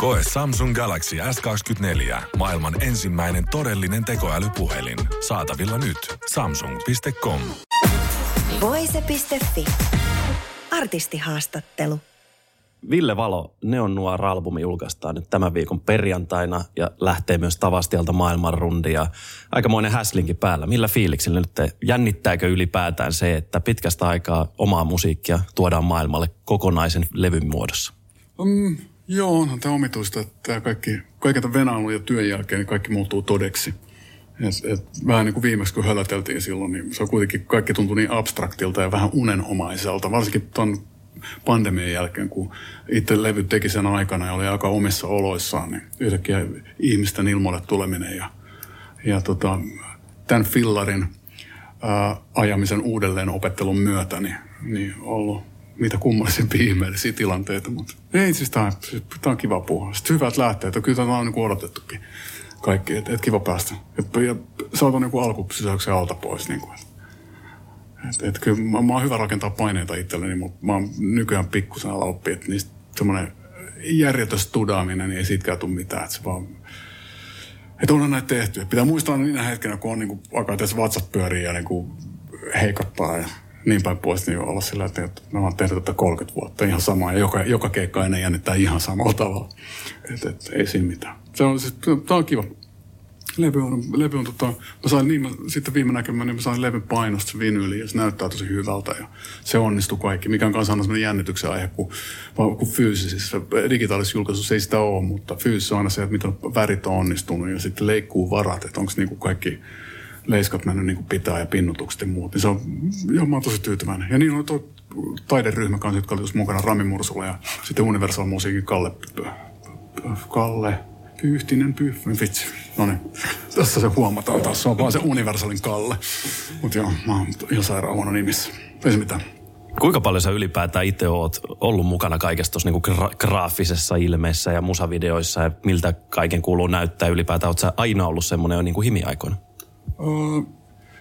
Koe Samsung Galaxy S24. Maailman ensimmäinen todellinen tekoälypuhelin. Saatavilla nyt. Samsung.com. Voise.fi. Artistihaastattelu. Ville Valo, Neon Noir-albumi julkaistaan nyt tämän viikon perjantaina ja lähtee myös Tavastialta maailmanrundia. Aikamoinen häslinki päällä. Millä fiiliksillä nyt te, jännittääkö ylipäätään se, että pitkästä aikaa omaa musiikkia tuodaan maailmalle kokonaisen levyn muodossa? Um, joo, onhan tämä omituista, että tämä kaikki, kaiken venailun ja työn jälkeen niin kaikki muuttuu todeksi. Et, et, vähän niin kuin viimeksi kun höläteltiin silloin, niin se on kuitenkin, kaikki tuntui niin abstraktilta ja vähän unenomaiselta. Varsinkin tuon pandemian jälkeen, kun itse levy teki sen aikana ja oli aika omissa oloissaan, niin yhtäkkiä ihmisten ilmoille tuleminen ja, ja tota, tämän fillarin ää, ajamisen uudelleen opettelun myötä, niin, niin ollut mitä kummallisimpia ihmeellisiä tilanteita, mutta ei siis tämä, tämä on kiva puhua. Sitten hyvät lähteet, kyllä tämä on niin odotettukin kaikki, että et kiva päästä. Ja, ja saatan niin alkusysäyksen alta pois. Niin kuin, et, et kyllä mä, mä oon hyvä rakentaa paineita itselleni, mutta mä oon nykyään pikkusen ala oppi, että niistä semmoinen järjetön studaaminen, niin ei siitäkään tule mitään. Että se vaan, että onhan näitä tehty. Pitää muistaa niinä hetkenä, kun on niin kuin, alkaa tässä vatsat pyörii ja niin kuin heikottaa ja niin päin pois, niin olla sillä, että, mä oon tehnyt tätä 30 vuotta ihan samaa ja joka, joka keikka ennen jännittää ihan samalla tavalla. Että et, ei siinä mitään. Se on, siis, tämä on kiva levy on, levy on tota, mä sain niin, mä, sitten viime näkemään, niin mä sain levyn painosta vinyli ja se näyttää tosi hyvältä ja se onnistui kaikki, mikä on kanssa aina jännityksen aihe, kun, kun fyysisissä, digitaalisessa julkaisussa ei sitä ole, mutta fyysisessä on aina se, että miten värit on onnistunut ja sitten leikkuu varat, että onko niinku kaikki leiskat mennyt niin kuin pitää ja pinnutukset ja muut. Niin se on, joo, mä oon tosi tyytyväinen. Ja niin on tuo taideryhmä kanssa, jotka oli mukana Rami Mursula ja sitten Universal Musiikin Kalle, Kalle Pyyhtinen, pyyhtinen, vitsi. No niin, tässä se huomataan taas. Se on vaan se universalin Kalle. Mutta joo, mä oon ihan sairaan huono nimissä. Ei se mitään. Kuinka paljon sä ylipäätään itse oot ollut mukana kaikessa tuossa niinku gra- graafisessa ilmeessä ja musavideoissa ja miltä kaiken kuuluu näyttää ylipäätään? Oot sä aina ollut semmoinen jo niinku himiaikoina? Uh,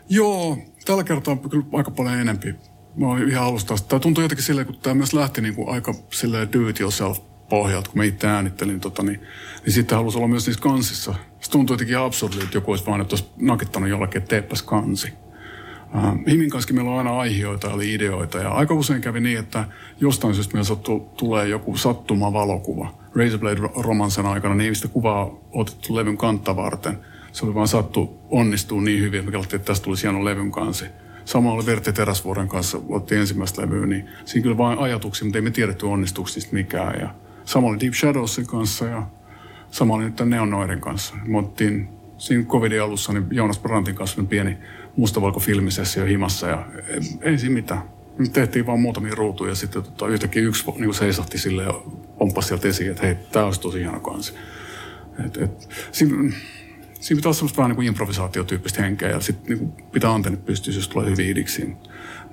joo, tällä kertaa on kyllä aika paljon enempi. Mä oon ihan alusta Tämä tuntuu jotenkin silleen, kun tämä myös lähti niinku aika silleen do it yourself pohjalta, kun mä itse äänittelin, tota, niin, niin sitten halusi olla myös niissä kansissa. Se tuntui jotenkin absurdilta, että joku olisi vaan, että olisi nakittanut jollakin, että teepäs kansi. Uh, Himin kanssa meillä on aina aiheita, oli ideoita ja aika usein kävi niin, että jostain syystä meillä sattuu, tulee joku sattuma valokuva. Razorblade romansen aikana niin sitä kuvaa otettu levyn kantta varten. Se oli vaan sattu onnistuu niin hyvin, että me että tästä tulisi hieno levyn kansi. Sama oli Vertti Teräsvuoren kanssa, otti ensimmäistä levyä, niin siinä kyllä vain ajatuksia, mutta ei me tiedetty onnistuksista mikään. Ja sama oli Deep Shadowsin kanssa ja sama oli nyt Neon Noirin kanssa. Me ottiin siinä covidin alussa niin Joonas Brantin kanssa pieni mustavalko-filmisessio himassa ja ei, ei siinä mitään. Me tehtiin vaan muutamia ruutuja ja sitten tota, yhtäkkiä yksi niin seisahti sille ja pomppasi sieltä esiin, että hei, tämä olisi tosi hieno kansi. Et, et, siinä, siinä pitää olla semmoista vähän niin kuin improvisaatiotyyppistä henkeä ja sitten niin pitää antennit pystyä, jos tulee hyvin idiksi,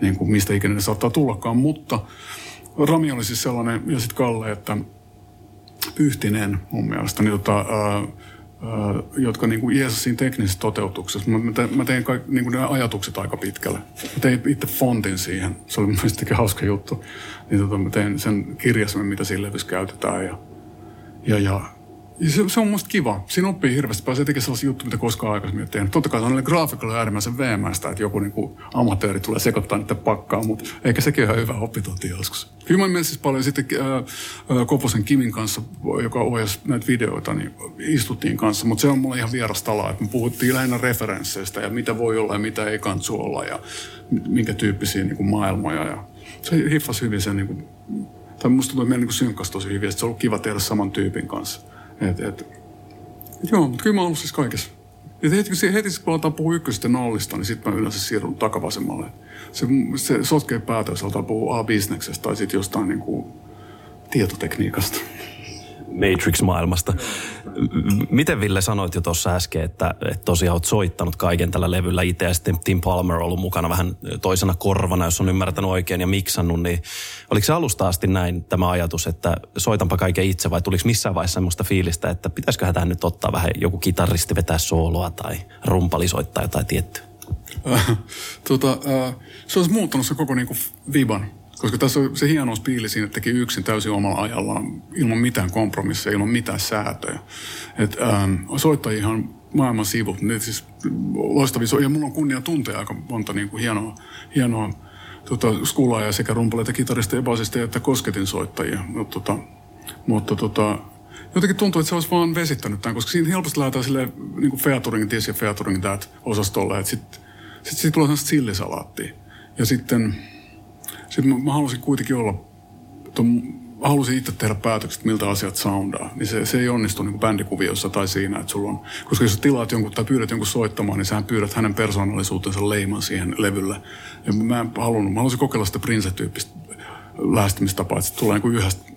niin kuin mistä ikinä ne saattaa tullakaan. Mutta Rami oli siis sellainen, ja sitten Kalle, että Pyhtinen mun mielestä, niin tota, ää, ää, jotka niin kuin siinä teknisessä toteutuksessa. Mä, tein, mä tein kaikki, niin kuin ne ajatukset aika pitkälle. Mä tein itse fontin siihen. Se oli mielestäni hauska juttu. Niin tota, mä tein sen kirjasmen, mitä siinä levyssä käytetään. Ja, ja, ja se, se, on musta kiva. Siinä oppii hirveästi. Pääsee tekemään sellaisia juttuja, mitä koskaan aikaisemmin ei tehnyt. Totta kai se on graafikolle äärimmäisen veemäistä, että joku niinku amatööri tulee sekoittaa niitä pakkaa, mutta eikä sekin ihan hyvä oppitunti joskus. Mä siis paljon sitten äh, Koposen Kimin kanssa, joka ohjasi näitä videoita, niin istuttiin kanssa. Mutta se on mulle ihan vieras tala, että me puhuttiin lähinnä referensseistä ja mitä voi olla ja mitä ei kansu olla ja minkä tyyppisiä niin kuin maailmoja. Ja se hiffasi hyvin sen, niin kuin, tai musta tuli meidän niin synkkasi tosi hyvin, että se on ollut kiva tehdä saman tyypin kanssa. Et, et, joo, mutta kyllä mä ollut siis kaikessa. Ja heti, heti kun aletaan puhua ykkösestä nollista, niin sitten mä yleensä siirryn takavasemmalle. Se, se sotkee päätä, jos aletaan puhua A-bisneksestä tai sitten jostain niin kuin tietotekniikasta. Matrix-maailmasta. Miten Ville sanoit jo tuossa äsken, että, että tosiaan olet soittanut kaiken tällä levyllä itse ja sitten Tim Palmer on ollut mukana vähän toisena korvana, jos on ymmärtänyt oikein ja miksannut, niin oliko se alusta asti näin tämä ajatus, että soitanpa kaiken itse vai tuliko missään vaiheessa semmoista fiilistä, että pitäisiköhän tähän nyt ottaa vähän joku kitaristi vetää sooloa tai rumpali soittaa jotain tiettyä? tota, äh, se olisi muuttanut se koko niinku viban koska tässä on se hieno piili siinä, että teki yksin täysin omalla ajallaan, ilman mitään kompromisseja, ilman mitään säätöjä. Et, ähm, soittajihan maailman sivut, ne siis loistavia. Ja mulla on kunnia tuntea aika monta niin kuin hienoa, hienoa tota, skulaajaa sekä rumpaleita, kitaristeja, basisteja että kosketin soittajia. Mutta, tota, mutta tota, jotenkin tuntuu, että se olisi vaan vesittänyt tämän, koska siinä helposti lähdetään sille niin kuin featuring this ja featuring that osastolle, että sitten sit, sit tulee sellaista sillisalaattia. Ja sitten sitten mä, mä halusin kuitenkin olla, ton, halusin itse tehdä päätökset, miltä asiat soundaa. Niin se, se ei onnistu niin bändikuviossa tai siinä, että sulla on, koska jos tilaat jonkun tai pyydät jonkun soittamaan, niin sähän pyydät hänen persoonallisuutensa leiman siihen levylle. Ja mä en halunnut, mä halusin kokeilla sitä prinse-tyyppistä lähestymistapaa, että se tulee niin yhdestä,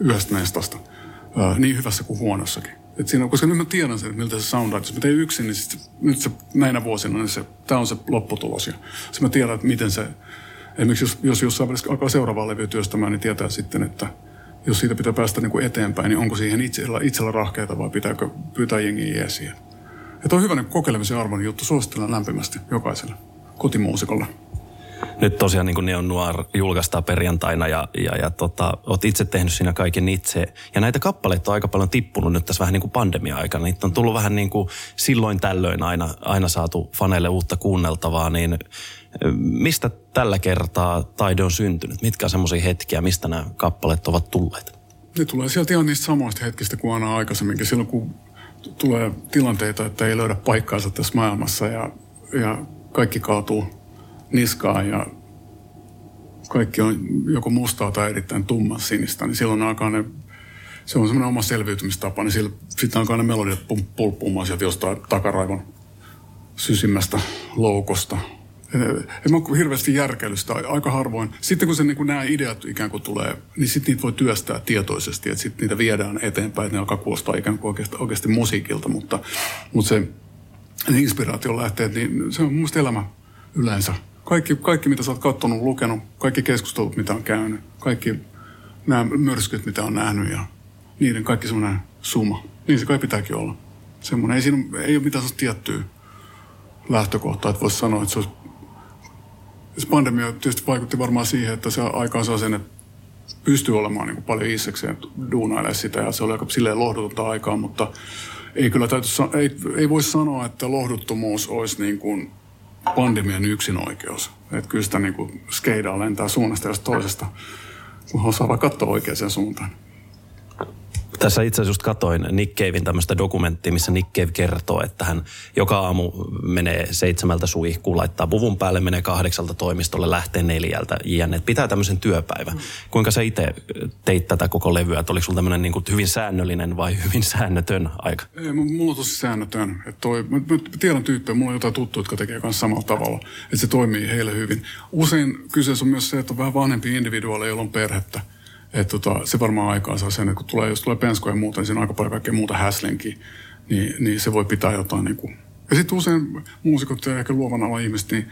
yhdestä mestasta. niin hyvässä kuin huonossakin. Et siinä, koska nyt mä tiedän sen, miltä se soundaa. Jos mä teen yksin, niin sit, nyt se, näinä vuosina, niin se, tämä on se lopputulos. Ja mä tiedän, että miten se, Esimerkiksi jos, jos jossain välissä alkaa seuraavaa levyä työstämään, niin tietää sitten, että jos siitä pitää päästä niin kuin eteenpäin, niin onko siihen itsellä, itsellä rahkeita vai pitääkö pyytää jengiä jeesiä. Että on hyvä niin kokeilemisen arvon juttu. Suosittelen lämpimästi jokaiselle kotimuusikolle. Nyt tosiaan niin Neon Noir julkaistaan perjantaina ja, ja, ja tota, oot itse tehnyt siinä kaiken itse. Ja näitä kappaleita on aika paljon tippunut nyt tässä vähän niin kuin pandemia-aikana. Niitä on tullut vähän niin kuin silloin tällöin aina, aina saatu faneille uutta kuunneltavaa. Niin Mistä tällä kertaa taide on syntynyt? Mitkä on semmoisia hetkiä, mistä nämä kappaleet ovat tulleet? Ne tulee sieltä ihan niistä samoista hetkistä kuin aina aikaisemminkin. Silloin kun tulee tilanteita, että ei löydä paikkaansa tässä maailmassa ja, ja kaikki kaatuu niskaan ja kaikki on joko mustaa tai erittäin tumman sinistä, niin silloin alkaa ne, se on semmoinen oma selviytymistapa, niin sitten alkaa ne melodiat pulppumaan sieltä jostain takaraivon sysimmästä loukosta – en mä hirveästi järkeilystä aika harvoin. Sitten kun se niin nämä ideat ikään kuin tulee, niin sitten niitä voi työstää tietoisesti, että sitten niitä viedään eteenpäin, että ne alkaa kuulostaa ikään kuin oikeasti, oikeasti musiikilta, mutta, mutta se ne inspiraation niin se on mun elämä yleensä. Kaikki, kaikki, mitä sä oot katsonut, lukenut, kaikki keskustelut, mitä on käynyt, kaikki nämä myrskyt, mitä on nähnyt ja niiden kaikki semmoinen suma. Niin se kai pitääkin olla. Semmoinen, ei, siinä, ei ole mitään tiettyä lähtökohtaa, että voisi sanoa, että se olisi pandemia tietysti vaikutti varmaan siihen, että se aikaan saa sen, että pystyy olemaan niin kuin paljon itsekseen duunailemaan sitä ja se oli aika silleen lohdutonta aikaa, mutta ei kyllä täytyy, ei, ei voi sanoa, että lohduttomuus olisi niin kuin pandemian yksinoikeus. Että kyllä sitä niin kuin skeidaa lentää suunnasta ja toisesta, kun osaa vaan katsoa oikeaan suuntaan. Tässä itse asiassa just katoin Nick Cavein tämmöistä dokumenttia, missä Nick Cave kertoo, että hän joka aamu menee seitsemältä suihkuun, laittaa puvun päälle, menee kahdeksalta toimistolle, lähtee neljältä jne. Pitää tämmöisen työpäivän. Mm. Kuinka sä itse teit tätä koko levyä? Että oliko sulla tämmöinen niin hyvin säännöllinen vai hyvin säännötön aika? Ei, mulla on tosi säännötön. Että toi, mä, mä tiedän tyyppejä, mulla on jotain tuttuja, jotka tekee kanssa samalla tavalla. Että se toimii heille hyvin. Usein kyseessä on myös se, että on vähän vanhempi individuaaleja, joilla on perhettä – että tota, se varmaan aikaa saa sen, että kun tulee, jos tulee penskoja ja muuta, niin siinä on aika paljon kaikkea muuta häslinkiä, niin, niin se voi pitää jotain niin kuin. Ja sitten usein muusikot ja ehkä luovan alan ihmiset, niin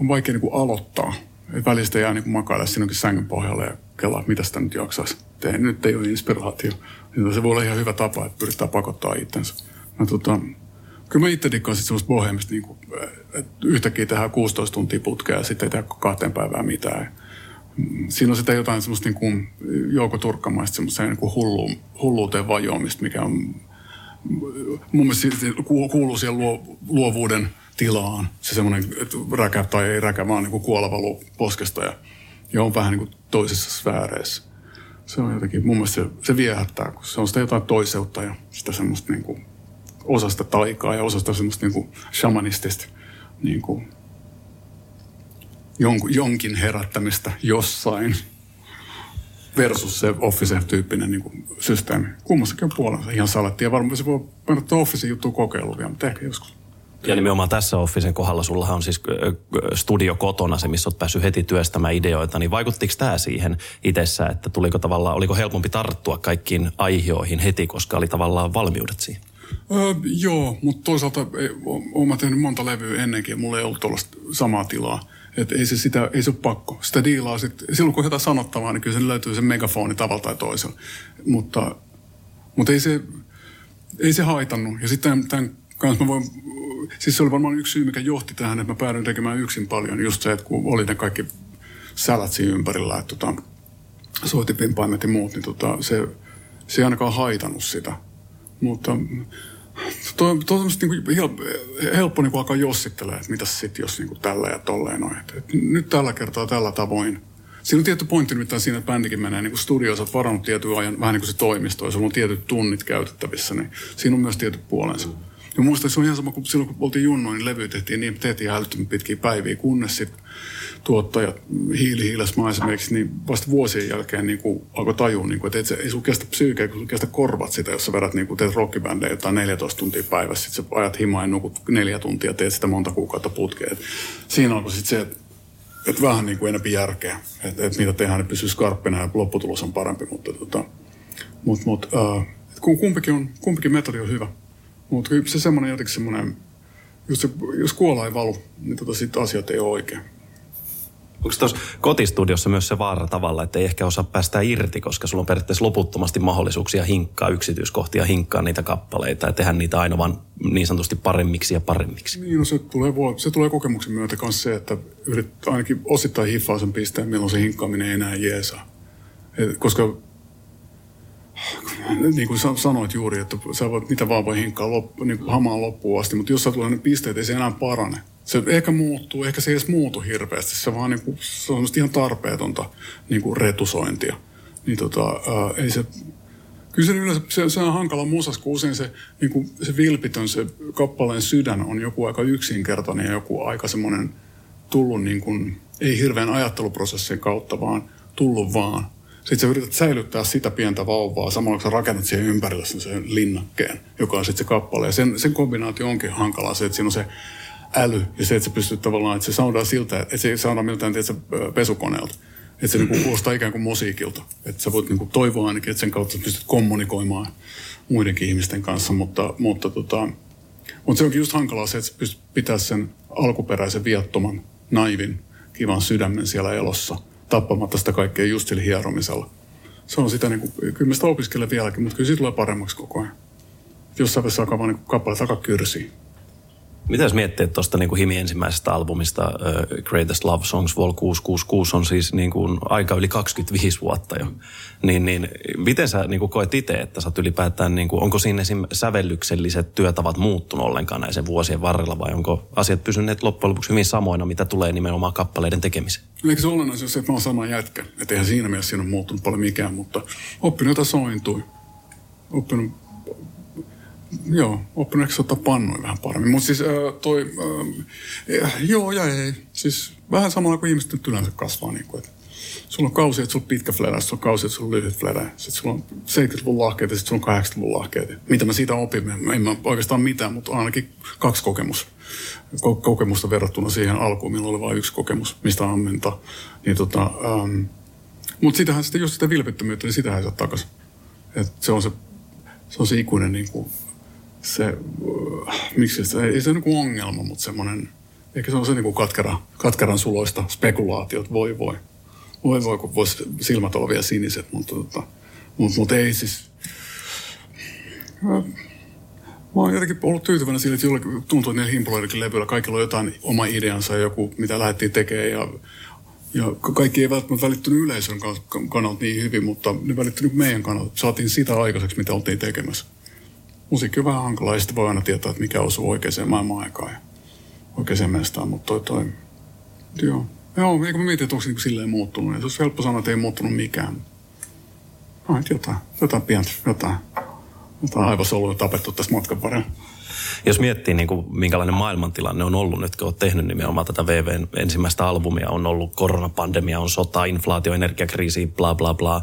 on vaikea niin kuin aloittaa. Et välistä jää niin kuin makailla sinunkin sängyn pohjalle ja kelaa, mitä sitä nyt jaksaisi tehdä. Nyt ei ole inspiraatio. Niin se voi olla ihan hyvä tapa, että pyritään pakottaa itsensä. No, tota, kyllä mä itse dikkaan sitten semmoista bohemista, niin kuin, että yhtäkkiä tehdään 16 tuntia putkea ja sitten ei tehdä kahteen päivään mitään siinä on sitä jotain semmoista niin kuin Jouko Turkkamaista semmoista niin kuin hullu, hulluuteen vajoamista, mikä on mun mielestä kuuluu siihen luo, luovuuden tilaan. Se semmoinen, että räkä tai ei räkä, vaan niin kuin kuoleva poskesta ja, ja on vähän niin kuin toisessa sfääreissä. Se on jotenkin, mun mielestä se, se viehättää, kun se on sitä jotain toiseutta ja sitä semmoista niin kuin osasta taikaa ja osasta semmoista niin kuin shamanistista niin kuin jonkun, jonkin herättämistä jossain versus se Office-tyyppinen niin kuin systeemi. Kummassakin on puolensa ihan salettia. Varmaan se voi mennä tuon Office juttuun kokeiluun vielä, mutta ehkä joskus. Ja nimenomaan tässä Officen kohdalla sulla on siis studio kotona se, missä olet päässyt heti työstämään ideoita, niin vaikuttiko tämä siihen itsessä, että tuliko tavallaan, oliko helpompi tarttua kaikkiin aihioihin heti, koska oli tavallaan valmiudet siihen? Öö, joo, mutta toisaalta olen tehnyt monta levyä ennenkin ja mulla ei ollut tuollaista samaa tilaa. Että ei se, sitä, ei se ole pakko. Sitä diilaa sit, silloin kun jotain sanottavaa, niin kyllä sen löytyy se megafoni tavalla tai toisella. Mutta, mutta ei, se, ei se haitannut. Ja sitten tämän kanssa mä voin, siis se oli varmaan yksi syy, mikä johti tähän, että mä päädyin tekemään yksin paljon. Just se, että kun oli ne kaikki sälät siinä ympärillä, että tota, soitipimpaimet ja muut, niin tota, se, se ei ainakaan haitannut sitä. Mutta Tuo, tuo on niin helppo, helppo niin alkaa jossittelemaan, että mitä sitten jos niin tällä ja tolleen noin. Et, et nyt tällä kertaa tällä tavoin. Siinä on tietty pointti nimittäin siinä, että bändikin menee niin studioon, sä varannut tietyn ajan, vähän niin kuin se toimisto, ja sulla on tietyt tunnit käytettävissä, niin siinä on myös tietyt puolensa. Ja muistan, se on ihan sama kuin silloin, kun oltiin junnoin, niin levy tehtiin niin, tehtiin älyttömän pitkiä päiviä, kunnes sitten tuottajat hiilihiilasmaa esimerkiksi, niin vasta vuosien jälkeen niin kuin alkoi tajua, niin kuin, että et se, ei sun kestä psyykeä, kun sun kestä korvat sitä, jos sä vedät niin kuin teet rockibändejä jotain 14 tuntia päivässä, sitten sä ajat himaan nukut neljä tuntia, teet sitä monta kuukautta putkeen. siinä alkoi sitten se, että et vähän niin kuin enempi järkeä, että et mitä tehdään, niin pysyy skarppina ja lopputulos on parempi, mutta tota, mut, mut, uh, kumpikin, on, kumpikin metodi on hyvä. Mutta se semmoinen jotenkin semmoinen, se, jos kuola ei valu, niin tota sitten asiat ei ole oikein. Onko tuossa kotistudiossa myös se vaara tavalla, että ei ehkä osaa päästä irti, koska sulla on periaatteessa loputtomasti mahdollisuuksia hinkkaa yksityiskohtia, hinkkaa niitä kappaleita ja tehdä niitä aina vaan niin sanotusti paremmiksi ja paremmiksi? Niin, no se tulee, se tulee kokemuksen myötä myös se, että yrit, ainakin osittain hiffaa sen pisteen, milloin se hinkkaaminen ei enää jeesaa. Et, koska niin kuin sanoit juuri, että sä voit mitä vaan voi hinkkaa loppu, niin hamaan loppuun asti, mutta jos sä tulee ne pisteet, ei se enää parane. Se ehkä muuttuu, ehkä se ei edes muutu hirveästi, se, vaan kuin, se on ihan tarpeetonta kuin retusointia. Niin tota, ää, ei se, kyllä se yleensä, se, se on hankala musas, kun usein se, kuin se vilpitön, se kappaleen sydän on joku aika yksinkertainen ja joku aika semmoinen tullut kuin, ei hirveän ajatteluprosessin kautta, vaan tullut vaan – sitten sä yrität säilyttää sitä pientä vauvaa samalla kun sä rakennat siihen ympärille sen linnakkeen, joka on sitten se kappale. Ja sen, sen kombinaatio onkin hankalaa se, että siinä on se äly ja se, että sä pystyt tavallaan, että se soundaa siltä, että se soundaa miltään tietysti, pesukoneelta. Että se niinku kuulostaa ikään kuin musiikilta. Että sä voit niinku toivoa ainakin, että sen kautta pystyt kommunikoimaan muidenkin ihmisten kanssa, mutta, mutta, tota, mutta se onkin just hankalaa se, että sä pystyt pitää sen alkuperäisen viattoman, naivin, kivan sydämen siellä elossa – tappamatta sitä kaikkea just sillä hieromisella. Se on sitä, niin kuin, kyllä mä sitä opiskelen vieläkin, mutta kyllä siitä tulee paremmaksi koko ajan. Jossain vaiheessa alkaa vaan niin kappale takakyrsiä. Mitä jos miettii tuosta niin Himi ensimmäisestä albumista uh, Greatest Love Songs Vol 666 on siis niin kuin aika yli 25 vuotta jo. Niin, niin miten sä niin kuin koet itse, että sä ylipäätään, niin kuin, onko siinä esim. sävellykselliset työtavat muuttunut ollenkaan näisen vuosien varrella vai onko asiat pysyneet loppujen lopuksi hyvin samoina, mitä tulee nimenomaan kappaleiden tekemiseen? Eikö se olennaista se, että mä oon sama jätkä? Että eihän siinä mielessä siinä ole muuttunut paljon mikään, mutta oppinut jotain sointui. Oppinut Joo, ottaa pannuja vähän paremmin. Mutta siis äh, toi, äh, joo ja ei. Siis vähän samalla kuin ihmiset nyt yleensä kasvaa. Niin kuin, että sulla on kausi, että sulla on pitkä flera, sulla on kausi, että sulla on lyhyt flera. Sitten sulla on 70-luvun lahkeet ja sitten sulla on 80-luvun lahkeet. Mitä mä siitä opin? En mä oikeastaan mitään, mutta ainakin kaksi kokemus. kokemusta verrattuna siihen alkuun, milloin oli vain yksi kokemus, mistä ammentaa. Niin tota, ähm, mutta sitähän sitten, jos sitä vilpittömyyttä, niin sitähän ei saa takaisin. Et se on se, se on se ikuinen niin kuin, se, äh, miksi se, ei se niin ongelma, mutta semmoinen, ehkä se on se niin kuin katkera, katkeran suloista spekulaatiot, voi voi. Voi voi, kun voisi silmät olla vielä siniset, mutta, tota, mutta, mutta ei siis... Äh, mä oon jotenkin ollut tyytyväinen sille, että jollakin tuntuu, että niillä himpuloidenkin levyillä kaikilla on jotain oma ideansa, joku, mitä lähdettiin tekemään ja ja kaikki ei välttämättä välittynyt yleisön kannalta niin hyvin, mutta ne välittynyt meidän kannalta. Saatiin sitä aikaiseksi, mitä oltiin tekemässä musiikki on vähän hankalaa, ja voi aina tietää, että mikä osuu oikeaan maailman aikaan ja oikeaan mestaan, mutta toi, toi, joo. Joo, eikö mä mietin, että onko se niin silleen muuttunut. Ja se olisi helppo sanoa, että ei muuttunut mikään. No, että jotain, jotain pientä, jotain, jotain aivosoluja tapettu tästä matkan varrella. Jos miettii, niin kuin, minkälainen maailmantilanne on ollut nyt, kun olet tehnyt nimenomaan tätä VVn ensimmäistä albumia, on ollut koronapandemia, on sota, inflaatio, energiakriisi, bla bla bla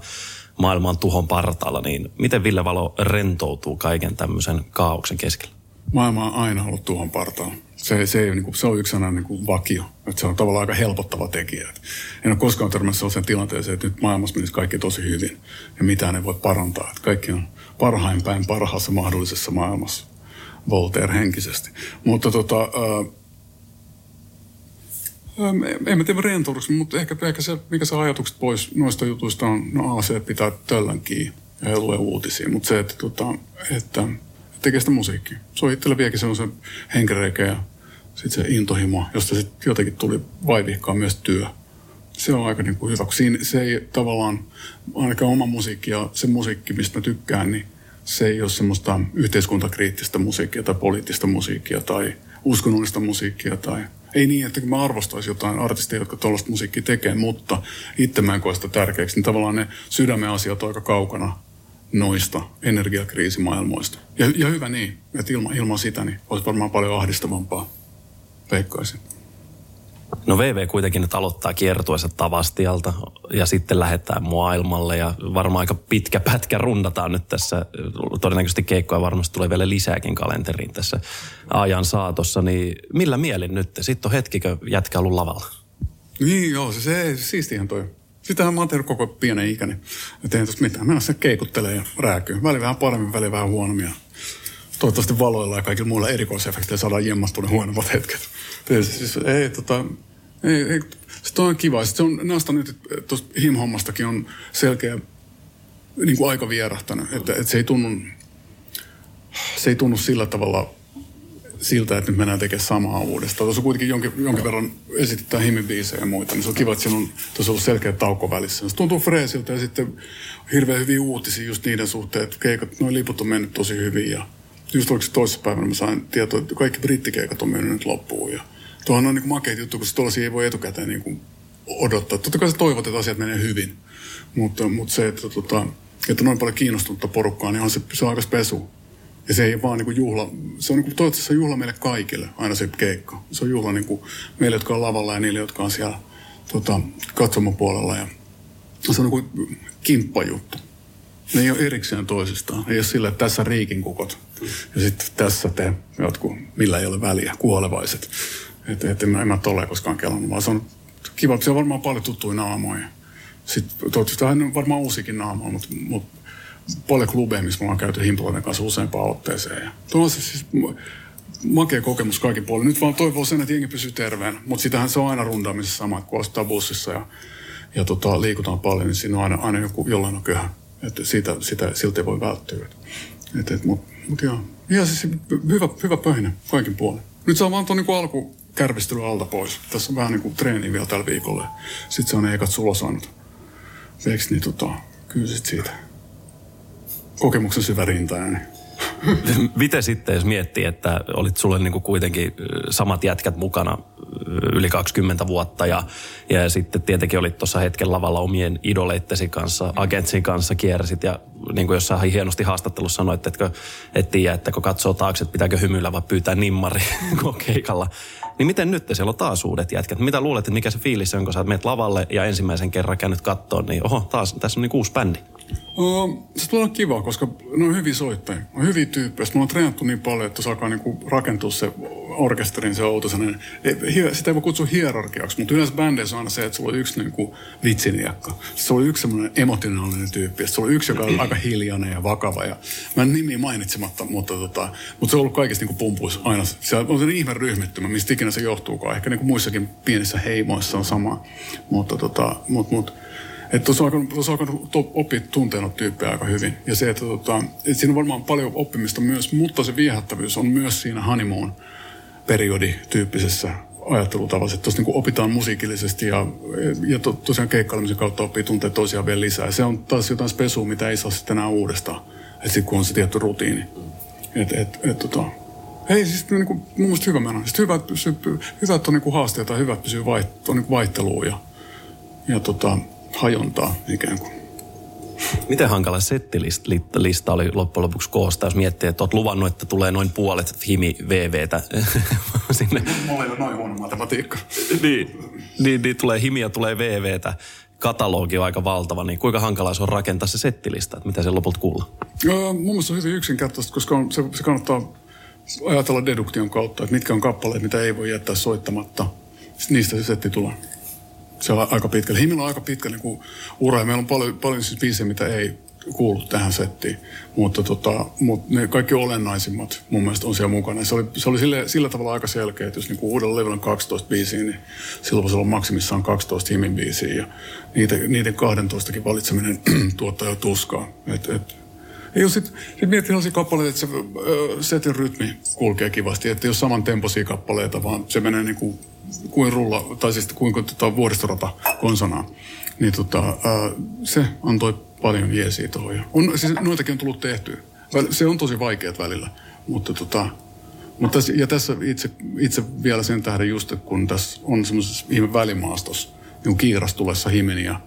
maailman tuhon partaalla, niin miten Ville Valo rentoutuu kaiken tämmöisen kaauksen keskellä? Maailma on aina ollut tuhon partaalla. Se, se, ei, niin kuin, se on yksi sellainen niin vakio. Että se on tavallaan aika helpottava tekijä. Et en ole koskaan törmännyt sellaiseen tilanteeseen, että nyt maailmassa menisi kaikki tosi hyvin ja mitään ei voi parantaa. Että kaikki on parhain päin parhaassa mahdollisessa maailmassa. Voltaire henkisesti. Mutta tota, ää, en mä tiedä rentouduksi, mutta ehkä, ehkä se, mikä se ajatukset pois noista jutuista on, no A, se, pitää töllän kiinni ja lue uutisia, mutta se, että, tota, että tekee sitä musiikkia. Se on itsellä vieläkin sellaisen henkereikä ja sitten se intohimo, josta sitten jotenkin tuli vaivihkaa myös työ. Se on aika niin kuin hyvä, kun se ei tavallaan, ainakaan oma musiikki ja se musiikki, mistä mä tykkään, niin se ei ole semmoista yhteiskuntakriittistä musiikkia tai poliittista musiikkia tai uskonnollista musiikkia tai ei niin, että mä arvostaisin jotain artisteja, jotka tuollaista musiikkia tekee, mutta itse mä en koe sitä tärkeäksi, niin tavallaan ne sydämen asiat aika kaukana noista energiakriisimaailmoista. Ja, ja hyvä niin, että ilman, ilman sitä niin olisi varmaan paljon ahdistavampaa, veikkaisin. No VV kuitenkin nyt aloittaa kiertuessa Tavastialta ja sitten lähdetään maailmalle ja varmaan aika pitkä pätkä rundataan nyt tässä. Todennäköisesti keikkoja varmasti tulee vielä lisääkin kalenteriin tässä ajan saatossa. Niin millä mielin nyt? Sitten on hetkikö jätkä ollut lavalla? Niin joo, se, se siistihän toi. Sitähän mä oon koko pienen ikäni. Ja tein tuosta mitään. Mennä se keikuttelee ja rääkyy. Väli vähän paremmin, väli vähän huonommin. Toivottavasti valoilla ja kaikilla muilla erikoisefekteillä saadaan jemmattua ne huonommat hetket. Siis, ei, tota, ei, ei, se on kiva. Sitten se on, näistä nyt, tuosta him-hommastakin on selkeä niin kuin aika vierahtanut. Että, että se ei tunnu, se ei tunnu sillä tavalla siltä, että nyt mennään tekemään samaa uudestaan. Tuossa kuitenkin jonkin, jonkin verran esitetään himibiisejä ja muita, niin se on kiva, että siinä on tuossa ollut selkeä tauko välissä. Se tuntuu freesiltä ja sitten hirveän hyviä uutisia just niiden suhteen, että keikat, noin liput on mennyt tosi hyvin ja just oliko se toisessa päivänä mä sain tietoa, että kaikki brittikeikat on mennyt nyt loppuun ja tuohon on niin makeita juttu, koska tuollaisia ei voi etukäteen niin kuin odottaa. Totta kai sä toivot, että asiat menee hyvin, mutta, mutta se, että, tota, että noin paljon kiinnostunutta porukkaa, niin on se, se on aika spesu. Ja se ei vaan niin kuin juhla, se on niin kuin, toivottavasti juhla meille kaikille, aina se keikka. Se on juhla niin kuin meille, jotka on lavalla ja niille, jotka on siellä tota, katsomopuolella. Ja se on niin kuin kimppajuttu. Ne ei ole erikseen toisistaan. Ei ole sillä, että tässä riikin kukot ja sitten tässä te jotkut, millä ei ole väliä, kuolevaiset. Että et en, mä tolle koskaan kelannut, vaan se on kiva, se on varmaan paljon tuttuja naamoja. Sitten toivottavasti on varmaan uusikin naamoja, mutta, mutta paljon klubeja, missä me ollaan käyty Himploiden kanssa useampaan otteeseen. Ja tuo on se siis makea kokemus kaikin puolin. Nyt vaan toivoo sen, että jengi pysyy terveen, mutta sitähän se on aina rundaamisessa sama, että kun ostaa bussissa ja, ja tota, liikutaan paljon, niin siinä on aina, aina joku, jollain on köhä. Että siitä, sitä, siltä ei voi välttyä. Et, et, mutta mut joo. Ja siis hyvä, hyvä pöhinä kaikin puolin. Nyt saa vaan tuon niin alku kärvistely alta pois. Tässä on vähän niin kuin treeni vielä tällä viikolla. Sitten se on ekat sulosannut. Veiks, niin tota, kyllä siitä kokemuksen syvä rintaääni. Miten sitten, jos miettii, että olit sulle niin kuin kuitenkin samat jätkät mukana yli 20 vuotta ja, ja sitten tietenkin olit tuossa hetken lavalla omien idoleittesi kanssa, agentsin kanssa kiersit ja niin kuin jossain hienosti haastattelussa sanoit, että et tiedä, että kun katsoo taakse, että pitääkö hymyillä vai pyytää nimmari keikalla. Niin miten nyt siellä on taas uudet jätkät? Mitä luulet, että mikä se fiilis on, kun sä menet lavalle ja ensimmäisen kerran käynyt kattoon, niin oho, taas tässä on niin uusi bändi. Uh, se tulee kiva, koska ne on hyviä soittajia. On hyviä tyyppejä. Me on treenattu niin paljon, että se alkaa niinku rakentua se orkesterin se outo sellainen. Sitä ei voi kutsua hierarkiaksi, mutta yleensä bändeissä on aina se, että sulla on yksi niinku vitsiniakka. Se on yksi semmoinen emotionaalinen tyyppi. Se on yksi, joka on aika hiljainen ja vakava. Ja, mä en nimiä mainitsematta, mutta, tota, mutta se on ollut kaikista niinku pumpuissa aina. Se on sellainen ihme ryhmittymä, mistä ikinä se johtuukaan. Ehkä niinku muissakin pienissä heimoissa on sama. Mutta tota, mut, mut, että tuossa on alkanut, alkanut oppia tunteena tyyppejä aika hyvin. Ja se, että, tota, että siinä on varmaan paljon oppimista myös, mutta se viehättävyys on myös siinä honeymoon periodityyppisessä ajattelutavassa, että tuossa niin opitaan musiikillisesti ja, ja to, tosiaan keikkailemisen kautta oppii tuntea toisiaan vielä lisää. Ja se on taas jotain spesua, mitä ei saa sitten enää uudestaan, että sitten kun on se tietty rutiini. Et, et, et, tota, ei, siis niin kuin, mun mielestä hyvä meno. Siis hyvä, hyvä, että on niin kuin haasteita ja hyvä, että pysyy vaiht, on niin vaihtelua ja, ja tota, hajontaa ikään kuin. Miten hankala settilista oli loppujen lopuksi koosta, jos miettii, että olet luvannut, että tulee noin puolet himi VVtä sinne. Mulla ei ole noin huono matematiikka. niin, niin, niin, tulee himiä, tulee VVtä. Katalogi on aika valtava, niin kuinka hankala se on rakentaa se settilista, että mitä se lopulta kuulla? Öö, mun mielestä on hyvin yksinkertaista, koska on, se, se kannattaa ajatella deduktion kautta, että mitkä on kappaleet, mitä ei voi jättää soittamatta. Sitten niistä se setti tulee. Se on aika pitkälle. Himillä on aika pitkä niin kuin ura meillä on paljon, paljon siis biisejä, mitä ei kuulu tähän settiin. Mutta, tota, mutta ne kaikki olennaisimmat mun mielestä on siellä mukana. Se oli, se oli sille, sillä tavalla aika selkeä, että jos niin uudella levyllä on 12 biisiä, niin silloin voisi olla maksimissaan 12 himin biisiä. Ja niitä, niiden 12 valitseminen tuottaa jo tuskaa. Et, et, ole sitten sit miettii sellaisia kappaleita, että se ö, setin rytmi kulkee kivasti, että ei ole samantempoisia kappaleita, vaan se menee niin kuin, kuin rulla, tai siis kuin, tota, vuoristorata konsonaan. Niin tota, ö, se antoi paljon jeesiä tuohon. On, siis noitakin on tullut tehtyä. Se on tosi vaikeat välillä, mutta tota, mutta tässä, ja tässä itse, itse vielä sen tähden just, että kun tässä on semmoisessa ihme välimaastossa, niin kiiras tulessa himin ja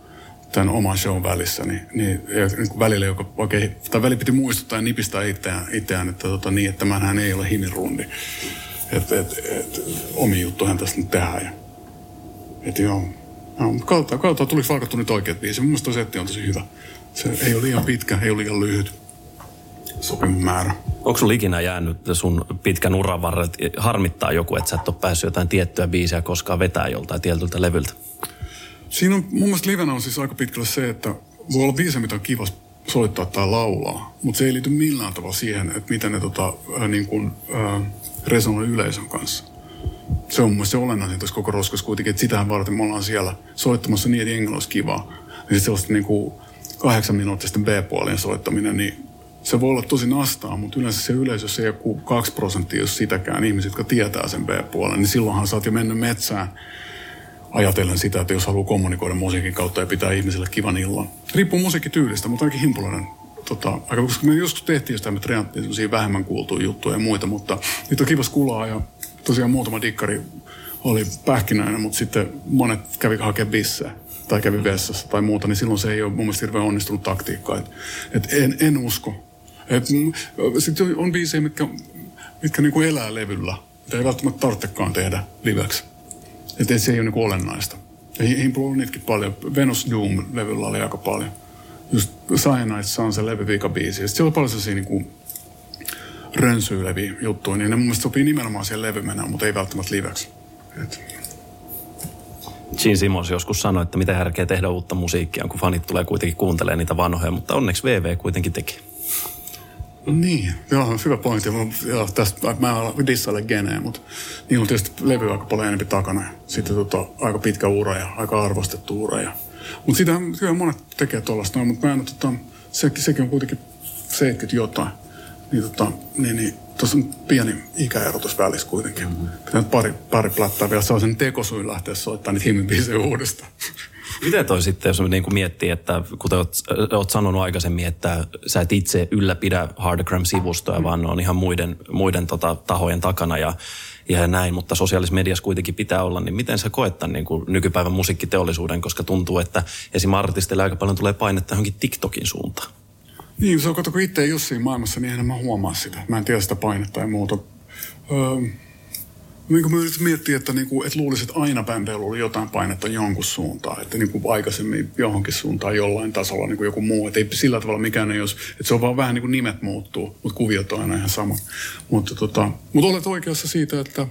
tämän oman shown välissä, niin, niin, niin välillä, joka oikein, tai väli piti muistuttaa ja nipistää itseään, itseään että tota, niin, että tämähän ei ole himirundi. Että et, et, omi juttuhan tästä nyt tehdään. Ja, et joo, no, kautta, kautta tuli valkattu nyt oikeat biisi. Mun mielestä setti on tosi hyvä. Se ei ole liian pitkä, ei ole liian lyhyt sopimun määrä. Onko sulla ikinä jäänyt sun pitkän uran varret, harmittaa joku, että sä et ole päässyt jotain tiettyä biisiä koskaan vetää joltain tietyltä levyltä? Siinä on, mun mielestä livenä on siis aika pitkälle se, että voi olla biisejä, mitä on kiva soittaa tai laulaa, mutta se ei liity millään tavalla siihen, että miten ne tota, äh, niin kuin, äh, resonoi yleisön kanssa. Se on mun mielestä olennaisin tässä koko roskassa kuitenkin, että sitähän varten me ollaan siellä soittamassa niin, että jengi olisi kivaa. Ja sitten sellaista niin kuin kahdeksan minuuttisten B-puolien soittaminen, niin se voi olla tosi nastaa, mutta yleensä se yleisö, se ei ole kaksi prosenttia, jos sitäkään ihmiset, jotka tietää sen B-puolen, niin silloinhan sä oot jo mennyt metsään ajatellen sitä, että jos haluaa kommunikoida musiikin kautta ja pitää ihmisille kivan illan. Riippuu musiikkityylistä, mutta ainakin himpulainen tota, aika, koska me joskus tehtiin sitä, me treenattiin vähemmän kuultuja juttuja ja muita, mutta nyt on kivas kulaa ja tosiaan muutama dikkari oli pähkinäinen, mutta sitten monet kävi hakemaan bissejä tai kävi vessassa tai muuta, niin silloin se ei ole mun mielestä hirveän onnistunut taktiikka. Et, et en, en usko. Sitten on biisejä, mitkä, mitkä niinku elää levyllä, mitä ei välttämättä tarvitsekaan tehdä liveksi. Että se ei ole niinku olennaista. Ja Himplu on niitäkin paljon. Venus Doom-levyllä oli aika paljon. Just Cyanide on se levyviikabiisi. Sitten siellä on paljon sellaisia niinku rönsyileviä juttuja, niin ne mun mielestä sopii nimenomaan siihen levymenään, mutta ei välttämättä liveksi. Et. Gene Simmons joskus sanoi, että mitä järkeä tehdä uutta musiikkia, kun fanit tulee kuitenkin kuuntelemaan niitä vanhoja, mutta onneksi VV kuitenkin teki. Niin, joo, hyvä pointti. Joo, tästä, mä en dissaile geneen, mutta niin on tietysti levy aika paljon enemmän takana. Sitten tota, aika pitkä ura ja aika arvostettu ura. Ja, mutta sitä kyllä monet tekee tuollaista, mutta mä en, tota, se, sekin on kuitenkin 70 jotain. Niin, tota, niin, niin tuossa on pieni ikäero tuossa välissä kuitenkin. Mm-hmm. Pitää pari, pari plattaa vielä sen tekosuin lähteä soittamaan niitä himmin uudestaan. Miten toi sitten, jos niin kuin miettii, että kuten oot, oot sanonut aikaisemmin, että sä et itse ylläpidä Hardgram-sivustoja, vaan ne on ihan muiden, muiden tota, tahojen takana ja, ja näin, mutta sosiaalisessa mediassa kuitenkin pitää olla, niin miten sä koet tämän niin kuin nykypäivän musiikkiteollisuuden, koska tuntuu, että esim. artisteille aika paljon tulee painetta johonkin TikTokin suuntaan? Niin, se on kato, kun itse ei ole siinä maailmassa, niin enhän mä huomaa sitä. Mä en tiedä sitä painetta ja muuta. Öö, niin kuin mä yritän miettiä, että, niin kuin, että luulisin, että aina bändeillä oli jotain painetta jonkun suuntaan. Että niin kuin aikaisemmin johonkin suuntaan jollain tasolla niin kuin joku muu. Että ei sillä tavalla mikään ei olisi, että se on vaan vähän niin kuin nimet muuttuu, mutta kuviot on aina ihan sama. Mutta, tota, mutta olet oikeassa siitä, että,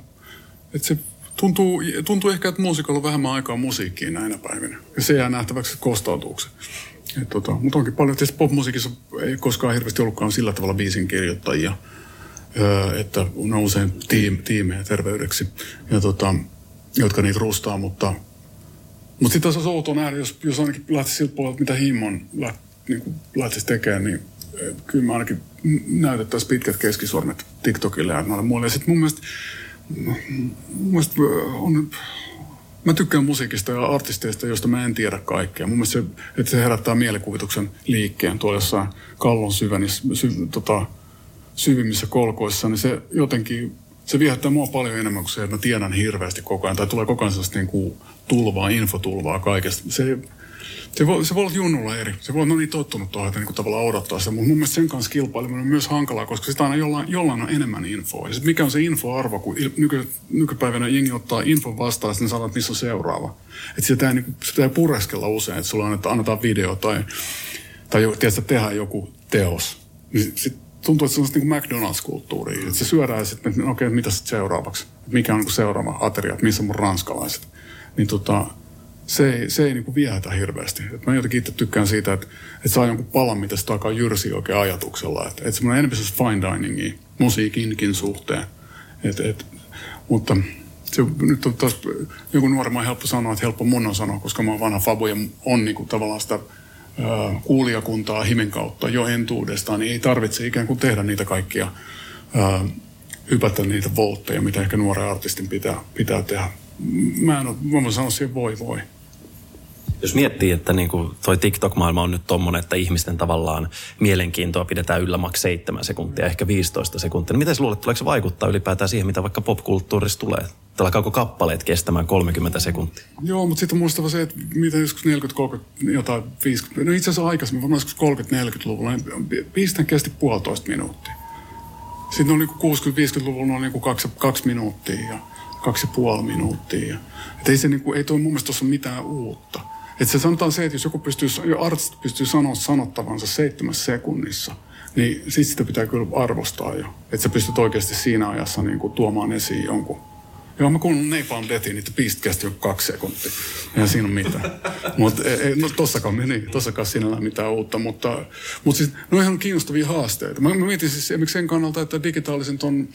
että se tuntuu, tuntuu ehkä, että muusikalla on vähemmän aikaa musiikkiin näinä päivinä. Ja se jää nähtäväksi, että tota, mutta onkin paljon, tietysti popmusiikissa ei koskaan hirveästi ollutkaan sillä tavalla biisin kirjoittajia – että ne on usein tiim, tiimejä terveydeksi, ja tota, jotka niitä rustaa, mutta, mutta sitten tässä on outoa nähdä, jos, jos ainakin lähtisi siltä puolelta, mitä Himmon läht, niin lähtisi tekemään, niin kyllä mä ainakin näytettäisiin pitkät keskisormet TikTokille ja noille muille. Ja sitten mun mielestä, mun mielestä on, mä tykkään musiikista ja artisteista, joista mä en tiedä kaikkea. Mun mielestä se, että se herättää mielikuvituksen liikkeen tuolla jossain kallon syvänissä, sy, tota, syvimmissä kolkoissa, niin se jotenkin, se viehättää mua paljon enemmän kuin se, että mä tiedän hirveästi koko ajan. Tai tulee koko ajan sellaista niin kuin tulvaa, infotulvaa kaikesta. Se, se voi, se voi olla junnulla eri. Se voi olla no niin tottunut tuohon, että niin kuin tavallaan odottaa sitä. Mutta mun mielestä sen kanssa kilpaileminen on myös hankalaa, koska sitä aina jollain, jollain on enemmän infoa. Ja sit mikä on se infoarvo, kun nyky, nykypäivänä jengi ottaa infon vastaan sitten sanoo, että missä on seuraava. Että sitä ei, niin, sitä ei pureskella usein, että sulla annetaan, annetaan video tai, tai tiedätkö, tehdään joku teos. Niin sit tuntuu, että se on niin McDonald's-kulttuuri. Se syödään ja sitten, okei, okay, mitä sitten seuraavaksi? Mikä on niin seuraava ateria? Että missä mun ranskalaiset? Niin tota, se ei, se ei niin viehätä hirveästi. Et mä jotenkin itse tykkään siitä, että, että saa jonkun palan, mitä sitä alkaa jyrsiä oikein ajatuksella. Että, että semmoinen enemmän fine diningia musiikinkin suhteen. Et, et, mutta se, nyt on taas joku nuoremman on helppo sanoa, että helppo mun on sanoa, koska mä oon vanha fabu ja on niin kuin tavallaan sitä kuulijakuntaa himen kautta jo entuudestaan, niin ei tarvitse ikään kuin tehdä niitä kaikkia, hypätä niitä voltteja, mitä ehkä nuoren artistin pitää, pitää tehdä. Mä en ole, mä voin sanoa siihen voi voi. Jos miettii, että niin kuin toi TikTok-maailma on nyt tommonen, että ihmisten tavallaan mielenkiintoa pidetään yllä maks 7 sekuntia, ehkä 15 sekuntia. Niin miten luulet, tuleeko se vaikuttaa ylipäätään siihen, mitä vaikka popkulttuurissa tulee? Alkaako kappaleet kestämään 30 sekuntia? Joo, mutta sitten muistava se, että mitä joskus 40, 30, jotain 50, no itse asiassa aikaisemmin, varmaan joskus 30-40-luvulla, niin pistän kesti puolitoista minuuttia. Sitten on niin 60-50-luvulla on niin kaksi, kaksi minuuttia ja kaksi ja puoli minuuttia. Et ei, se niin kuin, ei toi mun mielestä tuossa mitään uutta. Että se sanotaan se, että jos joku pystyy, artisti pystyy sanoa sanottavansa seitsemässä sekunnissa, niin sit sitä pitää kyllä arvostaa jo. Että sä pystyt oikeasti siinä ajassa niin kuin tuomaan esiin jonkun. Joo, mä kuulun Napalm Deathin, niitä pistkesti jo kaksi sekuntia. Eihän siinä ole mitään. Mutta e, e, no tossakaan, niin, tossakaan sinällään mitään uutta. Mutta, mutta siis, no ihan kiinnostavia haasteita. Mä, mä mietin siis esimerkiksi sen kannalta, että digitaalisen ton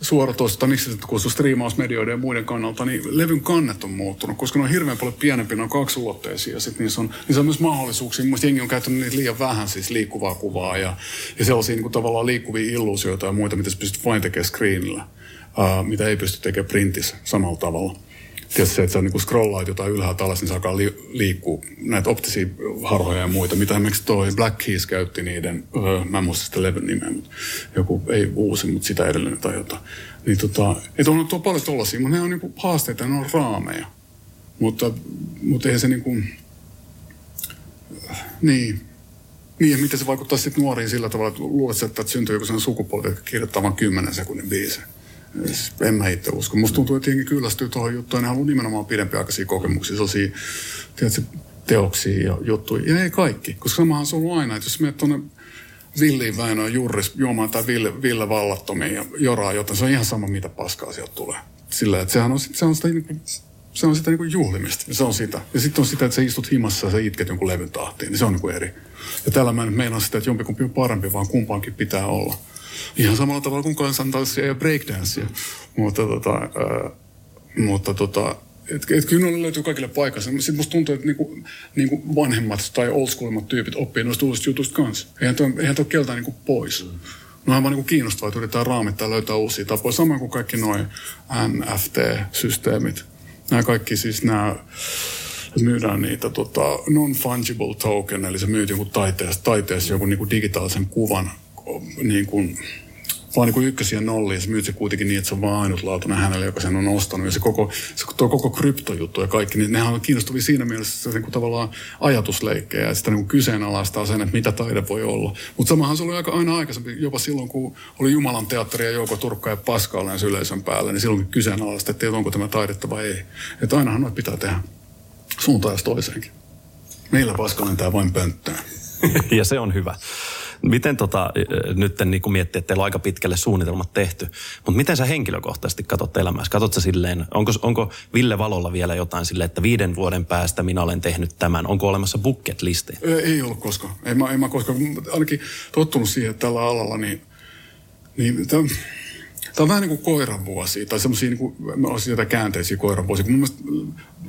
suoratoista, miksi se kutsuu striimausmedioiden ja muiden kannalta, niin levyn kannet on muuttunut, koska ne on hirveän paljon pienempi, ne on kaksiulotteisia. Ja sitten niissä on, niissä on myös mahdollisuuksia. Mielestäni jengi on käyttänyt niitä liian vähän, siis liikkuvaa kuvaa ja, ja sellaisia niin kuin tavallaan liikkuvia illuusioita ja muita, mitä sä pystyt vain tekemään screenillä, mitä ei pysty tekemään printissä samalla tavalla tietysti se, että sä niin scrollaat jotain ylhäältä alas, niin se alkaa li- liikkua näitä optisia harhoja ja muita. Mitä esimerkiksi toi Black Keys käytti niiden, öö, mä en muista sitä levyn nimeä, mutta joku ei uusi, mutta sitä edellinen tai jotain. Niin tota, että on tuo paljon tollaisia, mutta ne on niinku haasteita, ne on raameja. Mutta, mutta ei se niinku, niin, niin, ja miten se vaikuttaa sitten nuoriin sillä tavalla, että luulet, että syntyy joku sellainen sukupolvi, joka kirjoittaa vain 10 sekunnin biisejä. En mä itse usko. Musta tuntuu, että jengi kyllästyy tuohon juttuun. Ne haluaa nimenomaan pidempiaikaisia kokemuksia, sellaisia tiedätkö, teoksia ja juttuja. Ja ei kaikki, koska samahan se on ollut aina, että jos menet tuonne Villiin Väinöön juuris juomaan tai Ville, Ville Vallattomiin ja joraa jotain, se on ihan sama, mitä paskaa sieltä tulee. Sillä, että sehän on, se on sitä, niin se on sitä niin juhlimista. Se on sitä. Ja sitten on sitä, että sä istut himassa ja sä itket jonkun levyn tahtiin. Niin se on niin kuin eri. Ja täällä mä en meinaa sitä, että jompikumpi on parempi, vaan kumpaankin pitää olla. Ihan samalla tavalla kuin kansantanssia ja breakdancea. Mutta tota, äh, mutta tota, et, et kyllä ne löytyy kaikille paikassa. Sitten musta tuntuu, että niinku, niinku vanhemmat tai old schoolimmat tyypit oppii noista uusista jutuista kanssa. Eihän toi, eihän toi keltään niinku pois. Mm. No on vaan niinku kiinnostavaa, että yritetään raamittaa löytää uusia tapoja. Samoin kuin kaikki noin NFT-systeemit. Nämä kaikki siis nämä myydään niitä tota, non-fungible token, eli se myyt joku taiteessa, taiteessa joku niinku digitaalisen kuvan niin kuin, vaan niin kuin ykkösiä nollia. Se myyt se kuitenkin niin, että se on vaan ainutlaatuinen hänelle, joka sen on ostanut. Ja se koko, se tuo koko kryptojuttu ja kaikki, niin nehän on kiinnostavia siinä mielessä, se niin kuin tavallaan ajatusleikkejä ja sitä niin kuin kyseenalaistaa sen, että mitä taide voi olla. Mutta samahan se oli aika aina aikaisemmin, jopa silloin kun oli Jumalan teatteri ja Jouko Turkka ja Pascal yleisön päällä, niin silloin kyseenalaistettiin, että onko tämä taidetta vai ei. Että ainahan noita pitää tehdä suuntaan ja toiseenkin. Meillä Pascalin tämä vain pönttää. ja se on hyvä. Miten tota, nyt niin kuin miettii, että teillä on aika pitkälle suunnitelmat tehty, mutta miten sä henkilökohtaisesti katsot elämässä? Katsot sä silleen, onko, onko Ville Valolla vielä jotain silleen, että viiden vuoden päästä minä olen tehnyt tämän? Onko olemassa bucket listi? Ei ollut koskaan. Ei mä, ei mä koskaan, ainakin tottunut siihen, että tällä alalla, niin, niin tämä on vähän niin kuin koiran vuosi, tai semmoisia niin kuin, jotain käänteisiä koiran vuosia. Kun mun mielestä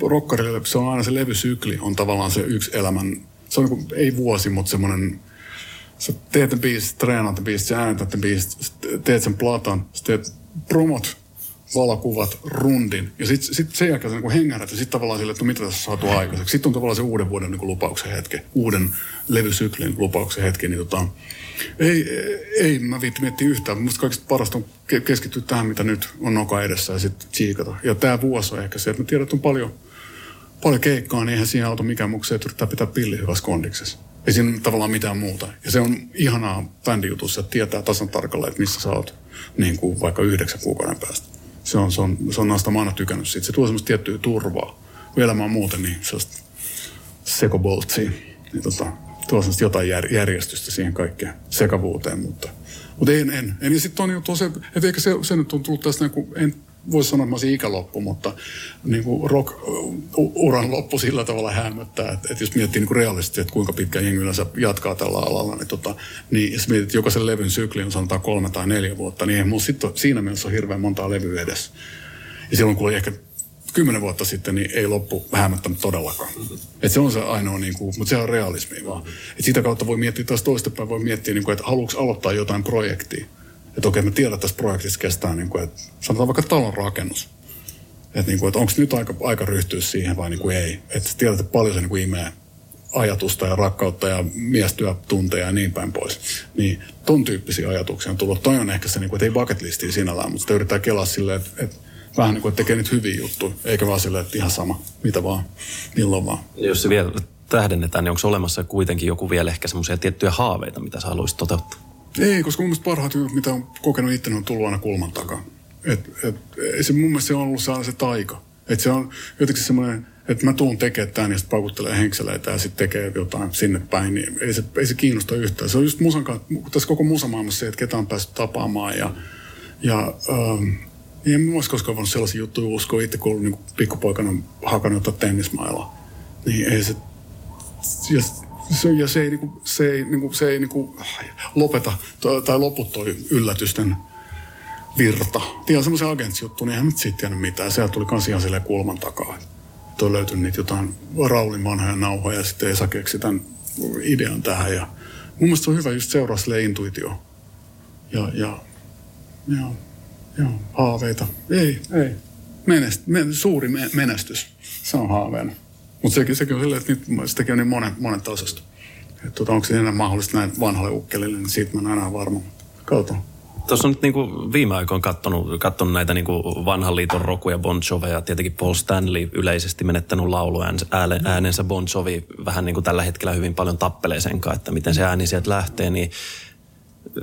rockarille se on aina se levysykli, on tavallaan se yksi elämän, se on niin kuin, ei vuosi, mutta semmoinen sä teet ne biisit, treenaat ne biisit, sä äänetät ne biisit, teet sen platan, sä teet promot, valakuvat, rundin. Ja sitten sit sen jälkeen sä niin hengähdät ja sitten tavallaan sille, että no mitä tässä on saatu aikaiseksi. Sitten on tavallaan se uuden vuoden niin lupauksen hetki, uuden levysyklin lupauksen hetki. Niin tota, ei, ei mä viitti miettiä yhtään. Musta kaikista parasta on keskittyä tähän, mitä nyt on noka edessä ja sitten tsiikata. Ja tämä vuosi on ehkä se, että mä tiedän, että on paljon, paljon keikkaa, niin eihän siinä auta mikään muu se, että yrittää pitää pilli hyvässä kondiksessa. Ei siinä tavallaan mitään muuta. Ja se on ihanaa bändijutussa, että tietää tasan tarkalleen, että missä sä oot niin kuin vaikka yhdeksän kuukauden päästä. Se on, se on, se on naista, mä tykännyt siitä. Se tuo semmoista tiettyä turvaa. Kun elämä on muuten, niin sellaista sekoboltsia. Niin tota, tuo semmoista jotain jär, järjestystä siihen kaikkeen sekavuuteen, mutta, Mutta en, en. en. Ja sitten on juttu se, että eikä se, se nyt on tullut tästä, niin kuin, en voi sanoa, että mä olisin ikäloppu, mutta niin kuin rock-uran loppu sillä tavalla hämöttää, että, että jos miettii niin realistisesti, että kuinka pitkä jengi yleensä jatkaa tällä alalla, niin, tota, niin jos mietit, että jokaisen levyn sykli on sanotaan kolme tai neljä vuotta, niin mun sitten siinä mielessä ole hirveän montaa levyä edes. Ja silloin kun oli ehkä kymmenen vuotta sitten, niin ei loppu hämöttänyt todellakaan. Et se on se ainoa, niin kuin, mutta se on realismi vaan. Et sitä kautta voi miettiä taas toistepäin, voi miettiä, niin kuin, että haluatko aloittaa jotain projektia. Että okei, me tiedän, että tässä projektissa kestää, niin kuin, että sanotaan vaikka talon rakennus. Että, niin kuin, että onko nyt aika, aika ryhtyä siihen vai niin kuin ei. Että tiedät, että paljon se niin kuin imee ajatusta ja rakkautta ja miestyötunteja ja niin päin pois. Niin ton tyyppisiä ajatuksia on tullut. Toi on ehkä se, niin kuin, että ei bucket listia sinällään, mutta sitä yrittää kelaa silleen, että, että vähän niin kuin, että tekee nyt hyviä juttuja, eikä vaan silleen, että ihan sama, mitä vaan, milloin vaan. Jos se vielä tähdennetään, niin onko olemassa kuitenkin joku vielä ehkä semmoisia tiettyjä haaveita, mitä sä haluaisit toteuttaa? Ei, koska mun mielestä parhaat jutut, mitä on kokenut itse, on tullut aina kulman takaa. Et, et, se, mun mielestä se on ollut se taika. Et se on jotenkin semmoinen, että mä tuun tekemään tämän ja sitten paukuttelee henkseleitä ja sitten tekee jotain sinne päin, niin ei se, ei se kiinnosta yhtään. Se on just musan kanssa, tässä koko musamaailmassa se, että ketä on päässyt tapaamaan ja, ja ähm, en mä olisi koskaan voinut sellaisia juttuja uskoa itse, kun ollut niin pikkupoikana hakannut jotain tennismailla. Niin ei se, se, ja se ei, niinku, se ei, niinku, se ei niinku, lopeta tai, lopu toi yllätysten virta. Tiedän semmoisen agentsijuttu, niin eihän nyt siitä tiennyt mitään. Sieltä tuli kans ihan silleen kulman takaa. Toi löytyi niitä jotain Raulin vanhoja nauhoja ja sitten Esa keksi tämän idean tähän. Ja mun mielestä se on hyvä just seuraa sille intuitio. Ja, ja, ja, ja haaveita. Ei, ei. Menest, men, suuri me, menestys. Se on haaveena. Mutta sekin, sekin on silleen, että nyt se tekee niin monen, monen tasosta. Että tota, onko se enää mahdollista näin vanhalle ukkelille, niin siitä mä en enää varma. Katsotaan. Tuossa on nyt niin kuin viime aikoina katsonut, katsonut näitä niin kuin vanhan liiton rokuja Bon Joveja. Tietenkin Paul Stanley yleisesti menettänyt laulu äänensä Bon Jovi vähän niin kuin tällä hetkellä hyvin paljon tappelee sen kanssa, että miten se ääni sieltä lähtee. Niin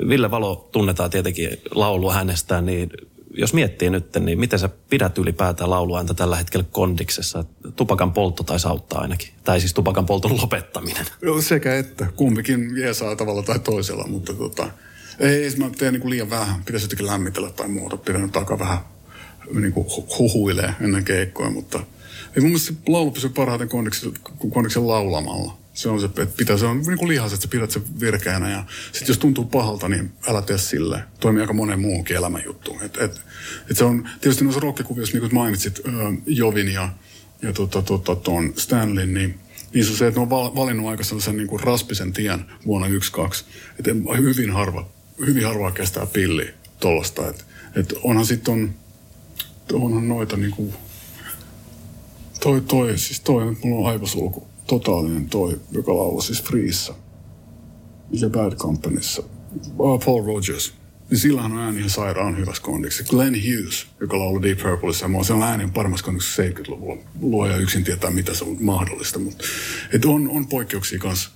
Ville Valo tunnetaan tietenkin laulua hänestä, niin jos miettii nyt, niin miten sä pidät ylipäätään lauluääntä tällä hetkellä kondiksessa? Tupakan poltto tai auttaa ainakin. Tai siis tupakan polton lopettaminen. Joo, sekä että. Kumpikin jeesaa tavalla tai toisella, mutta tota, ei, mä teen niin kuin liian vähän. Pitäisi jotenkin lämmitellä tai muuta. Pidän nyt aika vähän niin kuin huhuilee ennen keikkoja, mutta ei mun mielestä laulu pysyy parhaiten kondiksen, kondiksen laulamalla. Se on se, että pitää, se on niin kuin lihas, että sä pidät sen virkeänä ja sitten jos tuntuu pahalta, niin älä tee sille. Toimii aika monen muunkin elämän juttu. Et, et, et se on tietysti noissa rockikuvioissa, niin kuin mainitsit, Jovin ja, ja tota, tota, ton Stanlin, niin niin se on se, että ne on valinnut aika sellaisen niin kuin raspisen tien vuonna 1-2. Että hyvin harva, hyvin harvaa kestää pilli tuollaista. Että et onhan sitten on, onhan noita niin kuin, toi, toi, siis toi, mulla on aivosulku totaalinen toi, joka laulaa siis Freessa ja Bad Companyssa. Uh, Paul Rogers. Niin sillä on ääni ihan sairaan hyvässä kondiksi. Glenn Hughes, joka laulaa Deep Purpleissa, ja se on ääni paremmassa kondiksi 70-luvulla. Luoja yksin tietää, mitä se on mahdollista. Mutta, et on, on poikkeuksia kanssa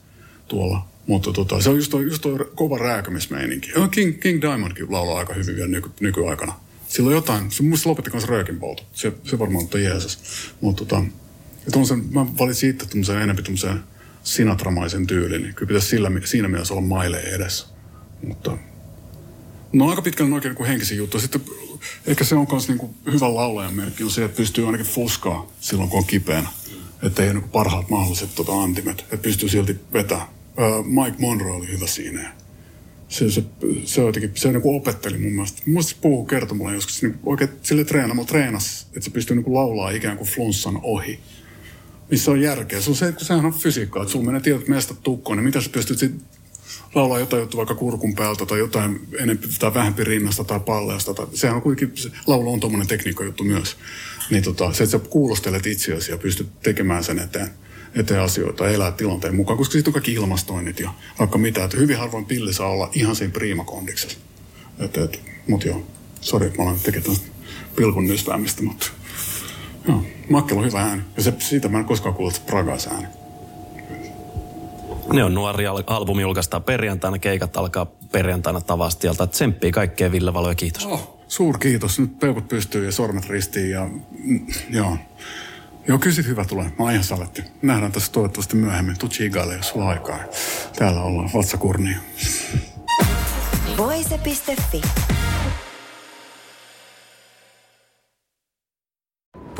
tuolla. Mutta tota, se on just toi, just toi kova rääkämismeininki. King, King Diamondkin laulaa aika hyvin vielä nyky, nykyaikana. Sillä on jotain, se mun lopetti kanssa röökin. Se, se varmaan on Jeesus. Mutta tota, ja mä valitsin itse tuommoisen enemmän tuommoisen sinatramaisen tyylin. Niin kyllä pitäisi sillä, siinä mielessä olla maile edessä. Mutta no aika pitkälle oikein niin henkisiä juttuja. Sitten ehkä se on myös niin hyvä laulajan merkki on se, että pystyy ainakin fuskaa silloin, kun on kipeänä. Että ei ole niin parhaat mahdolliset tota, antimet. Että pystyy silti vetämään. Mike Monroe oli hyvä siinä. Se, se, se, jotenkin, se niin opetteli mun mielestä. Mun mielestä se mulle joskus niin oikein sille treenaamalla treenas, että se pystyy niin laulaa ikään kuin flunssan ohi missä on järkeä. Se on se, että sehän on fysiikkaa, että sulla menee tietyt meistä tukkoon, niin mitä sä pystyt sitten laulaa jotain juttua vaikka kurkun päältä tai jotain enempi tai vähempi rinnasta tai palleasta. Tai, sehän on kuitenkin, se laulu on tuommoinen tekniikkajuttu myös. Niin tota, se, että sä kuulostelet itseäsi ja pystyt tekemään sen eteen, eteen asioita, elää tilanteen mukaan, koska sitten on kaikki ilmastoinnit ja vaikka mitä. Että hyvin harvoin pilli saa olla ihan siinä priimakondiksessa. Että, et, mut joo, sori, mä olen tekemään pilkun nysväämistä, mutta Joo, Makkel on hyvä ääni. Ja se, siitä mä en koskaan kuullut Pragas ääni. Ne on nuori albumi julkaistaan perjantaina, keikat alkaa perjantaina Tavastialta. Tsemppii kaikkea Ville Valo ja kiitos. Oh, suur kiitos. Nyt peukut pystyy ja sormet ristiin ja mm, joo. Joo, kyllä sit hyvä tulee. Mä oon ihan saletti. Nähdään tässä toivottavasti myöhemmin. Tuu chigaille, jos sulla aikaa. Täällä ollaan vatsakurnia. Voice